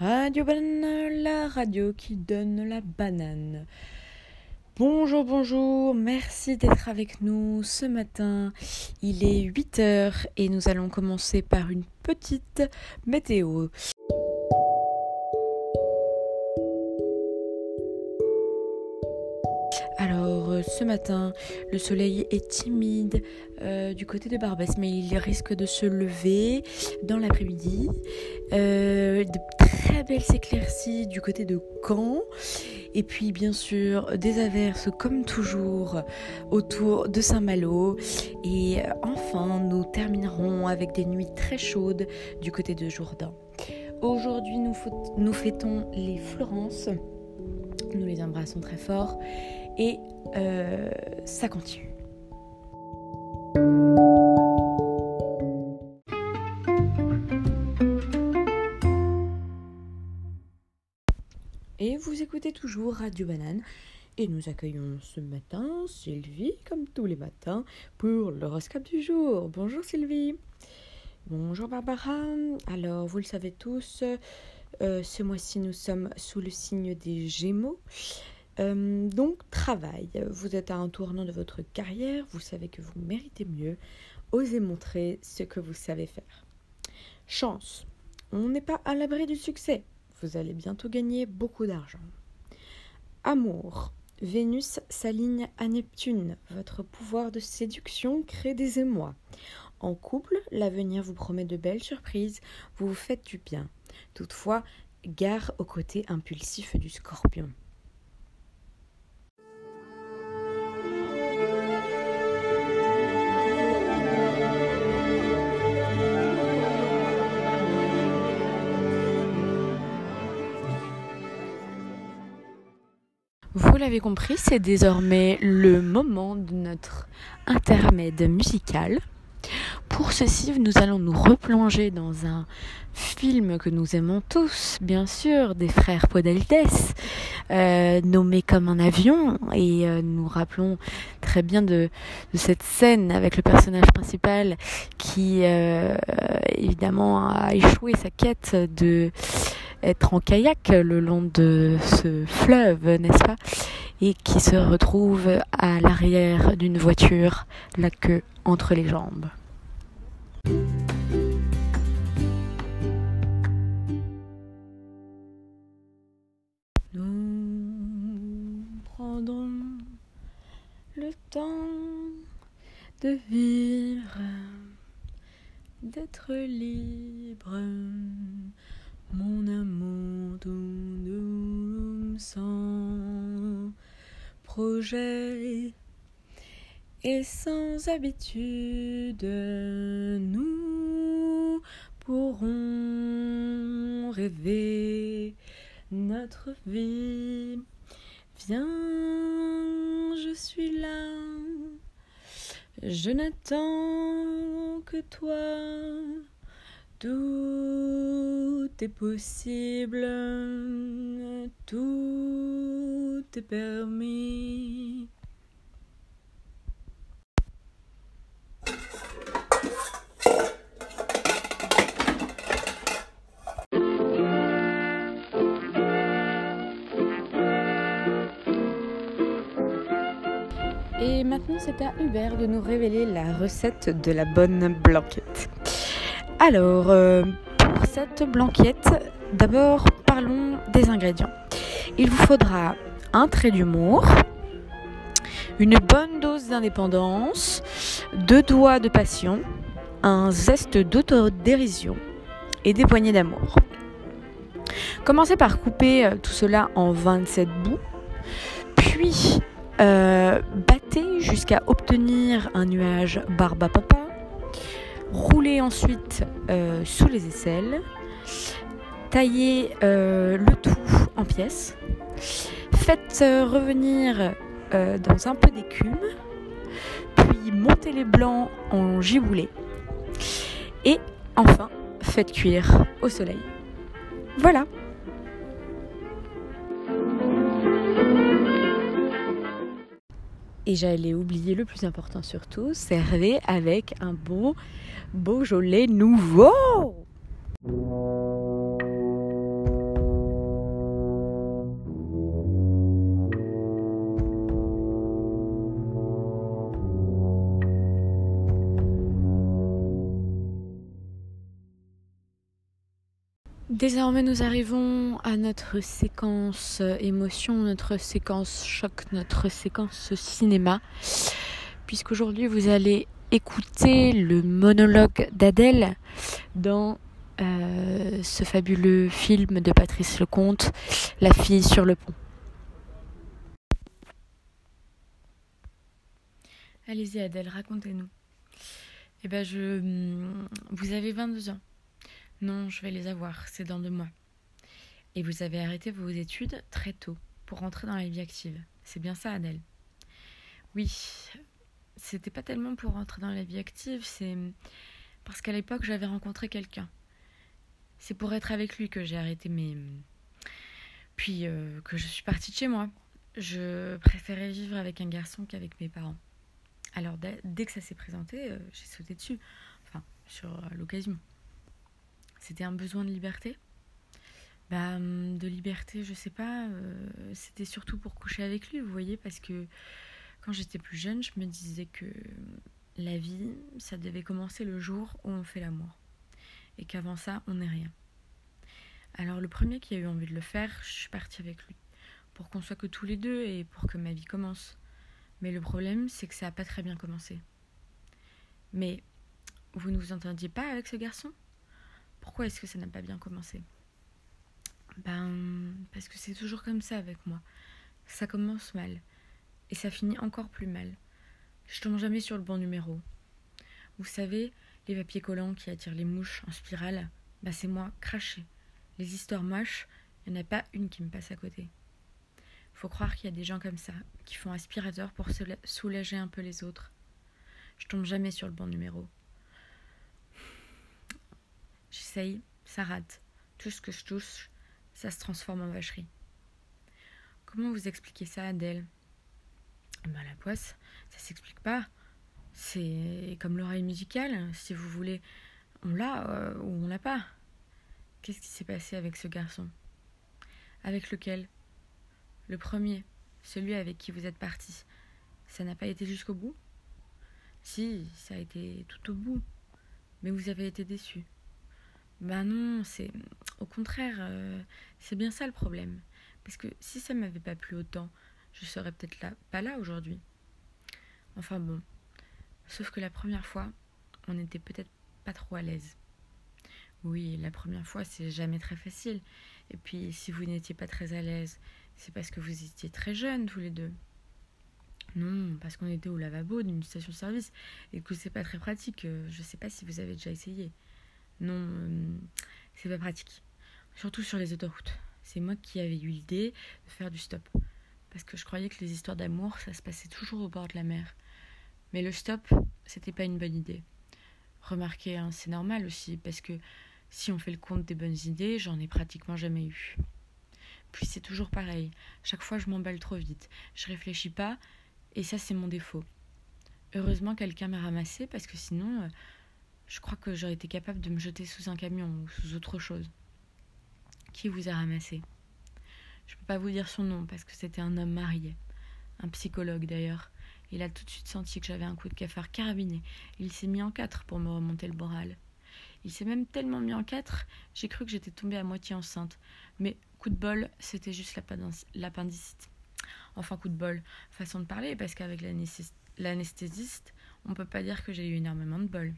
Radio Banane, la radio qui donne la banane. Bonjour, bonjour, merci d'être avec nous ce matin. Il est 8 heures et nous allons commencer par une petite météo. Euh, ce matin, le soleil est timide euh, du côté de Barbès, mais il risque de se lever dans l'après-midi. Euh, de très belles éclaircies du côté de Caen. Et puis bien sûr des averses comme toujours autour de Saint-Malo. Et enfin, nous terminerons avec des nuits très chaudes du côté de Jourdain. Aujourd'hui, nous, fêtons les Florences. Nous les embrassons très fort et euh, ça continue. Et vous écoutez toujours Radio Banane. Et nous accueillons ce matin Sylvie, comme tous les matins, pour l'horoscope du jour. Bonjour Sylvie. Bonjour Barbara. Alors, vous le savez tous, euh, ce mois-ci, nous sommes sous le signe des Gémeaux. Euh, donc, travail. Vous êtes à un tournant de votre carrière, vous savez que vous méritez mieux. Osez montrer ce que vous savez faire. Chance. On n'est pas à l'abri du succès. Vous allez bientôt gagner beaucoup d'argent. Amour. Vénus s'aligne à Neptune. Votre pouvoir de séduction crée des émois. En couple, l'avenir vous promet de belles surprises. Vous vous faites du bien. Toutefois, gare au côté impulsif du scorpion. Vous l'avez compris, c'est désormais le moment de notre intermède musical. Pour ceci, nous allons nous replonger dans un film que nous aimons tous, bien sûr, des frères Podaldes, euh, nommé comme un avion, et euh, nous rappelons très bien de, cette scène avec le personnage principal qui, euh, évidemment, a échoué sa quête de être en kayak le long de ce fleuve, n'est-ce pas? Et qui se retrouve à l'arrière d'une voiture, la queue entre les jambes. Le temps de vivre, d'être libre mon amour doux sans projet et sans habitude, nous pourrons rêver notre vie. Viens, je suis là, je n'attends que toi. Tout est possible, tout est permis. C'est à Hubert de nous révéler la recette de la bonne blanquette. Alors, euh, pour cette blanquette, d'abord parlons des ingrédients. Il vous faudra un trait d'humour, une bonne dose d'indépendance, deux doigts de passion, un zeste d'autodérision et des poignées d'amour. Commencez par couper euh, tout cela en 27 bouts, puis euh, battez jusqu'à obtenir un nuage barbe papa Roulez ensuite euh, sous les aisselles. Taillez euh, le tout en pièces. Faites euh, revenir dans un peu d'écume. Puis montez les blancs en giboulé. Et enfin, faites cuire au soleil. Voilà. Et j'allais oublier le plus important surtout, servez avec un bon Beaujolais nouveau. Désormais, nous arrivons à notre séquence émotion, notre séquence choc, notre séquence cinéma. Puisqu'aujourd'hui, vous allez écouter le monologue d'Adèle dans euh, ce fabuleux film de Patrice Lecomte, La fille sur le pont. Allez-y Adèle, racontez-nous. Eh ben je... Hmm, vous avez 22 ans. Non, je vais les avoir, c'est dans deux mois. Et vous avez arrêté vos études très tôt pour rentrer dans la vie active. C'est bien ça, Adèle? Oui, c'était pas tellement pour rentrer dans la vie active, c'est parce qu'à l'époque j'avais rencontré quelqu'un. C'est pour être avec lui que j'ai arrêté mes. Puis euh, que je suis partie de chez moi. Je préférais vivre avec un garçon qu'avec mes parents. Alors dès que ça s'est présenté, euh, j'ai sauté dessus. Enfin, sur euh, l'occasion. C'était un besoin de liberté bah, hum, de liberté, je sais pas. Euh, c'était surtout pour coucher avec lui, vous voyez, parce que quand j'étais plus jeune, je me disais que la vie, ça devait commencer le jour où on fait l'amour. Et qu'avant ça, on n'est rien. Alors, le premier qui a eu envie de le faire, je suis partie avec lui. Pour qu'on soit que tous les deux et pour que ma vie commence. Mais le problème, c'est que ça n'a pas très bien commencé. Mais vous ne vous entendiez pas avec ce garçon? Pourquoi est-ce que ça n'a pas bien commencé? Ben, parce que c'est toujours comme ça avec moi. Ça commence mal. Et ça finit encore plus mal. Je tombe jamais sur le bon numéro. Vous savez, les papiers collants qui attirent les mouches en spirale, bah c'est moi, craché. Les histoires moches, il n'y en a pas une qui me passe à côté. Faut croire qu'il y a des gens comme ça, qui font aspirateur pour soulager un peu les autres. Je tombe jamais sur le bon numéro. Ça rate. Tout ce que je touche, ça se transforme en vacherie. Comment vous expliquez ça, Adèle? Ben, La poisse, ça s'explique pas. C'est comme l'oreille musicale, si vous voulez. On l'a euh, ou on l'a pas. Qu'est-ce qui s'est passé avec ce garçon? Avec lequel? Le premier, celui avec qui vous êtes parti. Ça n'a pas été jusqu'au bout? Si, ça a été tout au bout. Mais vous avez été déçu. Ben non, c'est au contraire, euh, c'est bien ça le problème. Parce que si ça m'avait pas plu autant, je serais peut-être là, pas là aujourd'hui. Enfin bon. Sauf que la première fois, on n'était peut-être pas trop à l'aise. Oui, la première fois, c'est jamais très facile. Et puis, si vous n'étiez pas très à l'aise, c'est parce que vous étiez très jeunes tous les deux. Non, parce qu'on était au lavabo d'une station-service et que c'est pas très pratique. Euh, je sais pas si vous avez déjà essayé. Non, euh, c'est pas pratique. Surtout sur les autoroutes. C'est moi qui avais eu l'idée de faire du stop. Parce que je croyais que les histoires d'amour, ça se passait toujours au bord de la mer. Mais le stop, c'était pas une bonne idée. Remarquez, hein, c'est normal aussi, parce que si on fait le compte des bonnes idées, j'en ai pratiquement jamais eu. Puis c'est toujours pareil. Chaque fois, je m'emballe trop vite. Je réfléchis pas, et ça, c'est mon défaut. Heureusement, quelqu'un m'a ramassé, parce que sinon, euh, je crois que j'aurais été capable de me jeter sous un camion ou sous autre chose. Qui vous a ramassé? Je ne peux pas vous dire son nom parce que c'était un homme marié. Un psychologue d'ailleurs. Il a tout de suite senti que j'avais un coup de cafard carabiné. Il s'est mis en quatre pour me remonter le moral. Il s'est même tellement mis en quatre, j'ai cru que j'étais tombée à moitié enceinte. Mais coup de bol, c'était juste l'appendicite. Enfin, coup de bol, façon de parler, parce qu'avec l'anesthésiste, on peut pas dire que j'ai eu énormément de bol.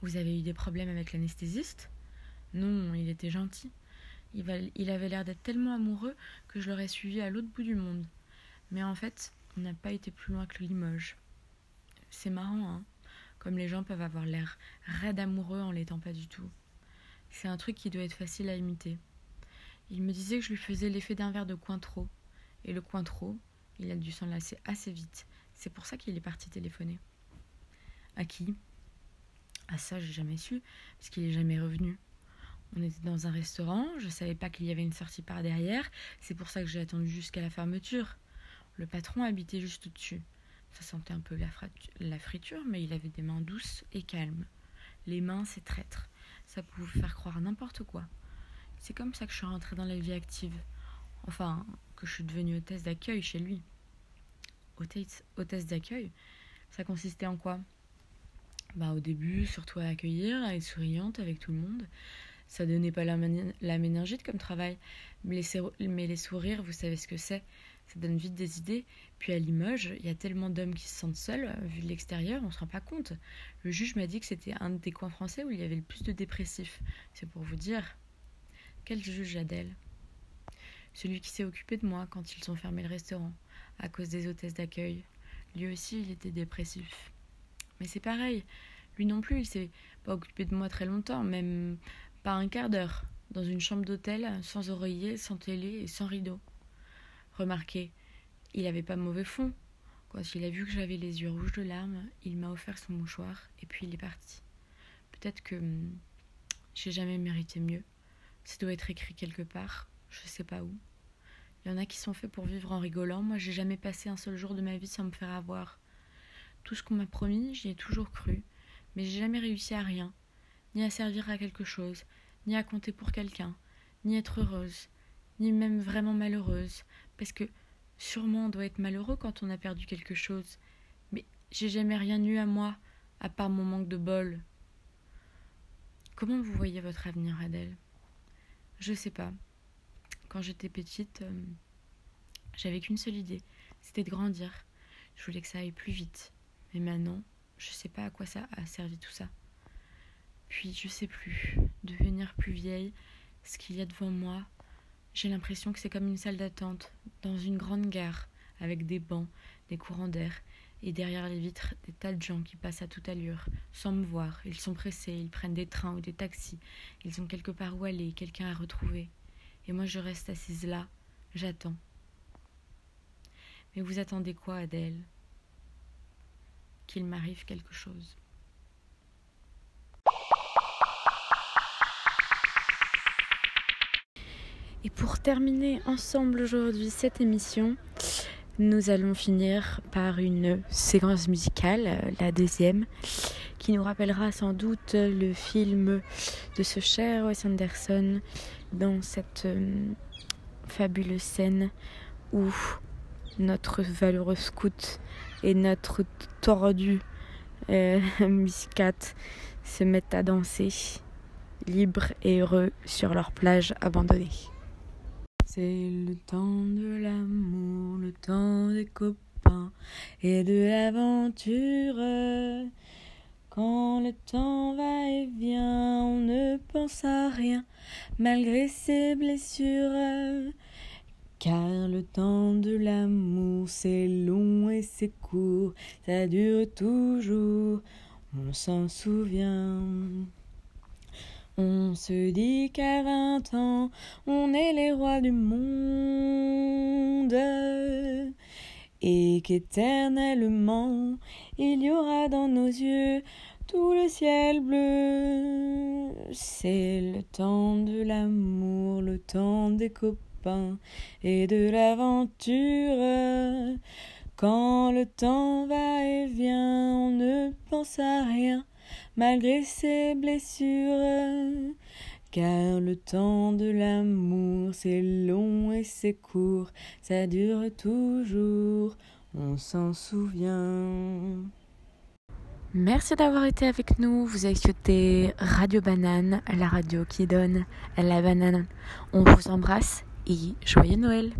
Vous avez eu des problèmes avec l'anesthésiste? Non, il était gentil. Il avait l'air d'être tellement amoureux que je l'aurais suivi à l'autre bout du monde. Mais en fait, on n'a pas été plus loin que Limoges. C'est marrant, hein? Comme les gens peuvent avoir l'air raide amoureux en l'étant pas du tout. C'est un truc qui doit être facile à imiter. Il me disait que je lui faisais l'effet d'un verre de Cointreau. Et le Cointreau, il a dû s'en lasser assez vite. C'est pour ça qu'il est parti téléphoner. À qui? Ah ça, j'ai jamais su, parce qu'il est jamais revenu. On était dans un restaurant, je savais pas qu'il y avait une sortie par derrière, c'est pour ça que j'ai attendu jusqu'à la fermeture. Le patron habitait juste au-dessus. Ça sentait un peu la, la friture, mais il avait des mains douces et calmes. Les mains, c'est traître. Ça pouvait faire croire n'importe quoi. C'est comme ça que je suis rentrée dans la vie active. Enfin, que je suis devenue hôtesse d'accueil chez lui. Hôtesse, hôtesse d'accueil Ça consistait en quoi? Bah, au début, surtout à accueillir, à être souriante avec tout le monde. Ça donnait pas la, la méningite comme travail. Mais les, sourires, vous savez ce que c'est. Ça donne vite des idées. Puis à Limoges, il y a tellement d'hommes qui se sentent seuls, euh, vu de l'extérieur, on se rend pas compte. Le juge m'a dit que c'était un des coins français où il y avait le plus de dépressifs. C'est pour vous dire. Quel juge Adèle? Celui qui s'est occupé de moi quand ils ont fermé le restaurant, à cause des hôtesses d'accueil. Lui aussi, il était dépressif. Mais c'est pareil. Lui non plus, il s'est pas occupé de moi très longtemps, même pas un quart d'heure, dans une chambre d'hôtel, sans oreiller, sans télé et sans rideau. Remarquez, il avait pas mauvais fond. Quand il a vu que j'avais les yeux rouges de larmes, il m'a offert son mouchoir et puis il est parti. Peut-être que hmm, j'ai jamais mérité mieux. Ça doit être écrit quelque part, je sais pas où. Il y en a qui sont faits pour vivre en rigolant. Moi, j'ai jamais passé un seul jour de ma vie sans me faire avoir. Tout ce qu'on m'a promis, j'y ai toujours cru, mais j'ai jamais réussi à rien, ni à servir à quelque chose, ni à compter pour quelqu'un, ni être heureuse, ni même vraiment malheureuse, parce que sûrement on doit être malheureux quand on a perdu quelque chose, mais j'ai jamais rien eu à moi, à part mon manque de bol. Comment vous voyez votre avenir, Adèle? Je sais pas. Quand j'étais petite, euh, j'avais qu'une seule idée, c'était de grandir. Je voulais que ça aille plus vite. Mais maintenant, je sais pas à quoi ça a servi tout ça. Puis je sais plus, devenir plus vieille, ce qu'il y a devant moi, j'ai l'impression que c'est comme une salle d'attente, dans une grande gare, avec des bancs, des courants d'air, et derrière les vitres, des tas de gens qui passent à toute allure, sans me voir. Ils sont pressés, ils prennent des trains ou des taxis, ils ont quelque part où aller, quelqu'un à retrouver. Et moi je reste assise là, j'attends. Mais vous attendez quoi, Adèle? Qu'il m'arrive quelque chose. Et pour terminer ensemble aujourd'hui cette émission, nous allons finir par une séquence musicale, la deuxième, qui nous rappellera sans doute le film de ce cher Wes Anderson dans cette euh, fabuleuse scène où notre valeureux scout et notre tordu euh, muscat se mettent à danser, libres et heureux sur leur plage abandonnée. C'est le temps de l'amour, le temps des copains et de l'aventure. Quand le temps va et vient, on ne pense à rien, malgré ses blessures. Car le temps de l'amour, c'est long et c'est court, ça dure toujours, on s'en souvient. On se dit qu'à vingt ans, on est les rois du monde, et qu'éternellement, il y aura dans nos yeux tout le ciel bleu. C'est le temps de l'amour, le temps des copains et de l'aventure. Quand le temps va et vient, on ne pense à rien, malgré ses blessures. Car le temps de l'amour, c'est long et c'est court, ça dure toujours, on s'en souvient. Merci d'avoir été avec nous. Vous écoutez Radio Banane, la radio qui donne la banane. On vous embrasse et joyeux Noël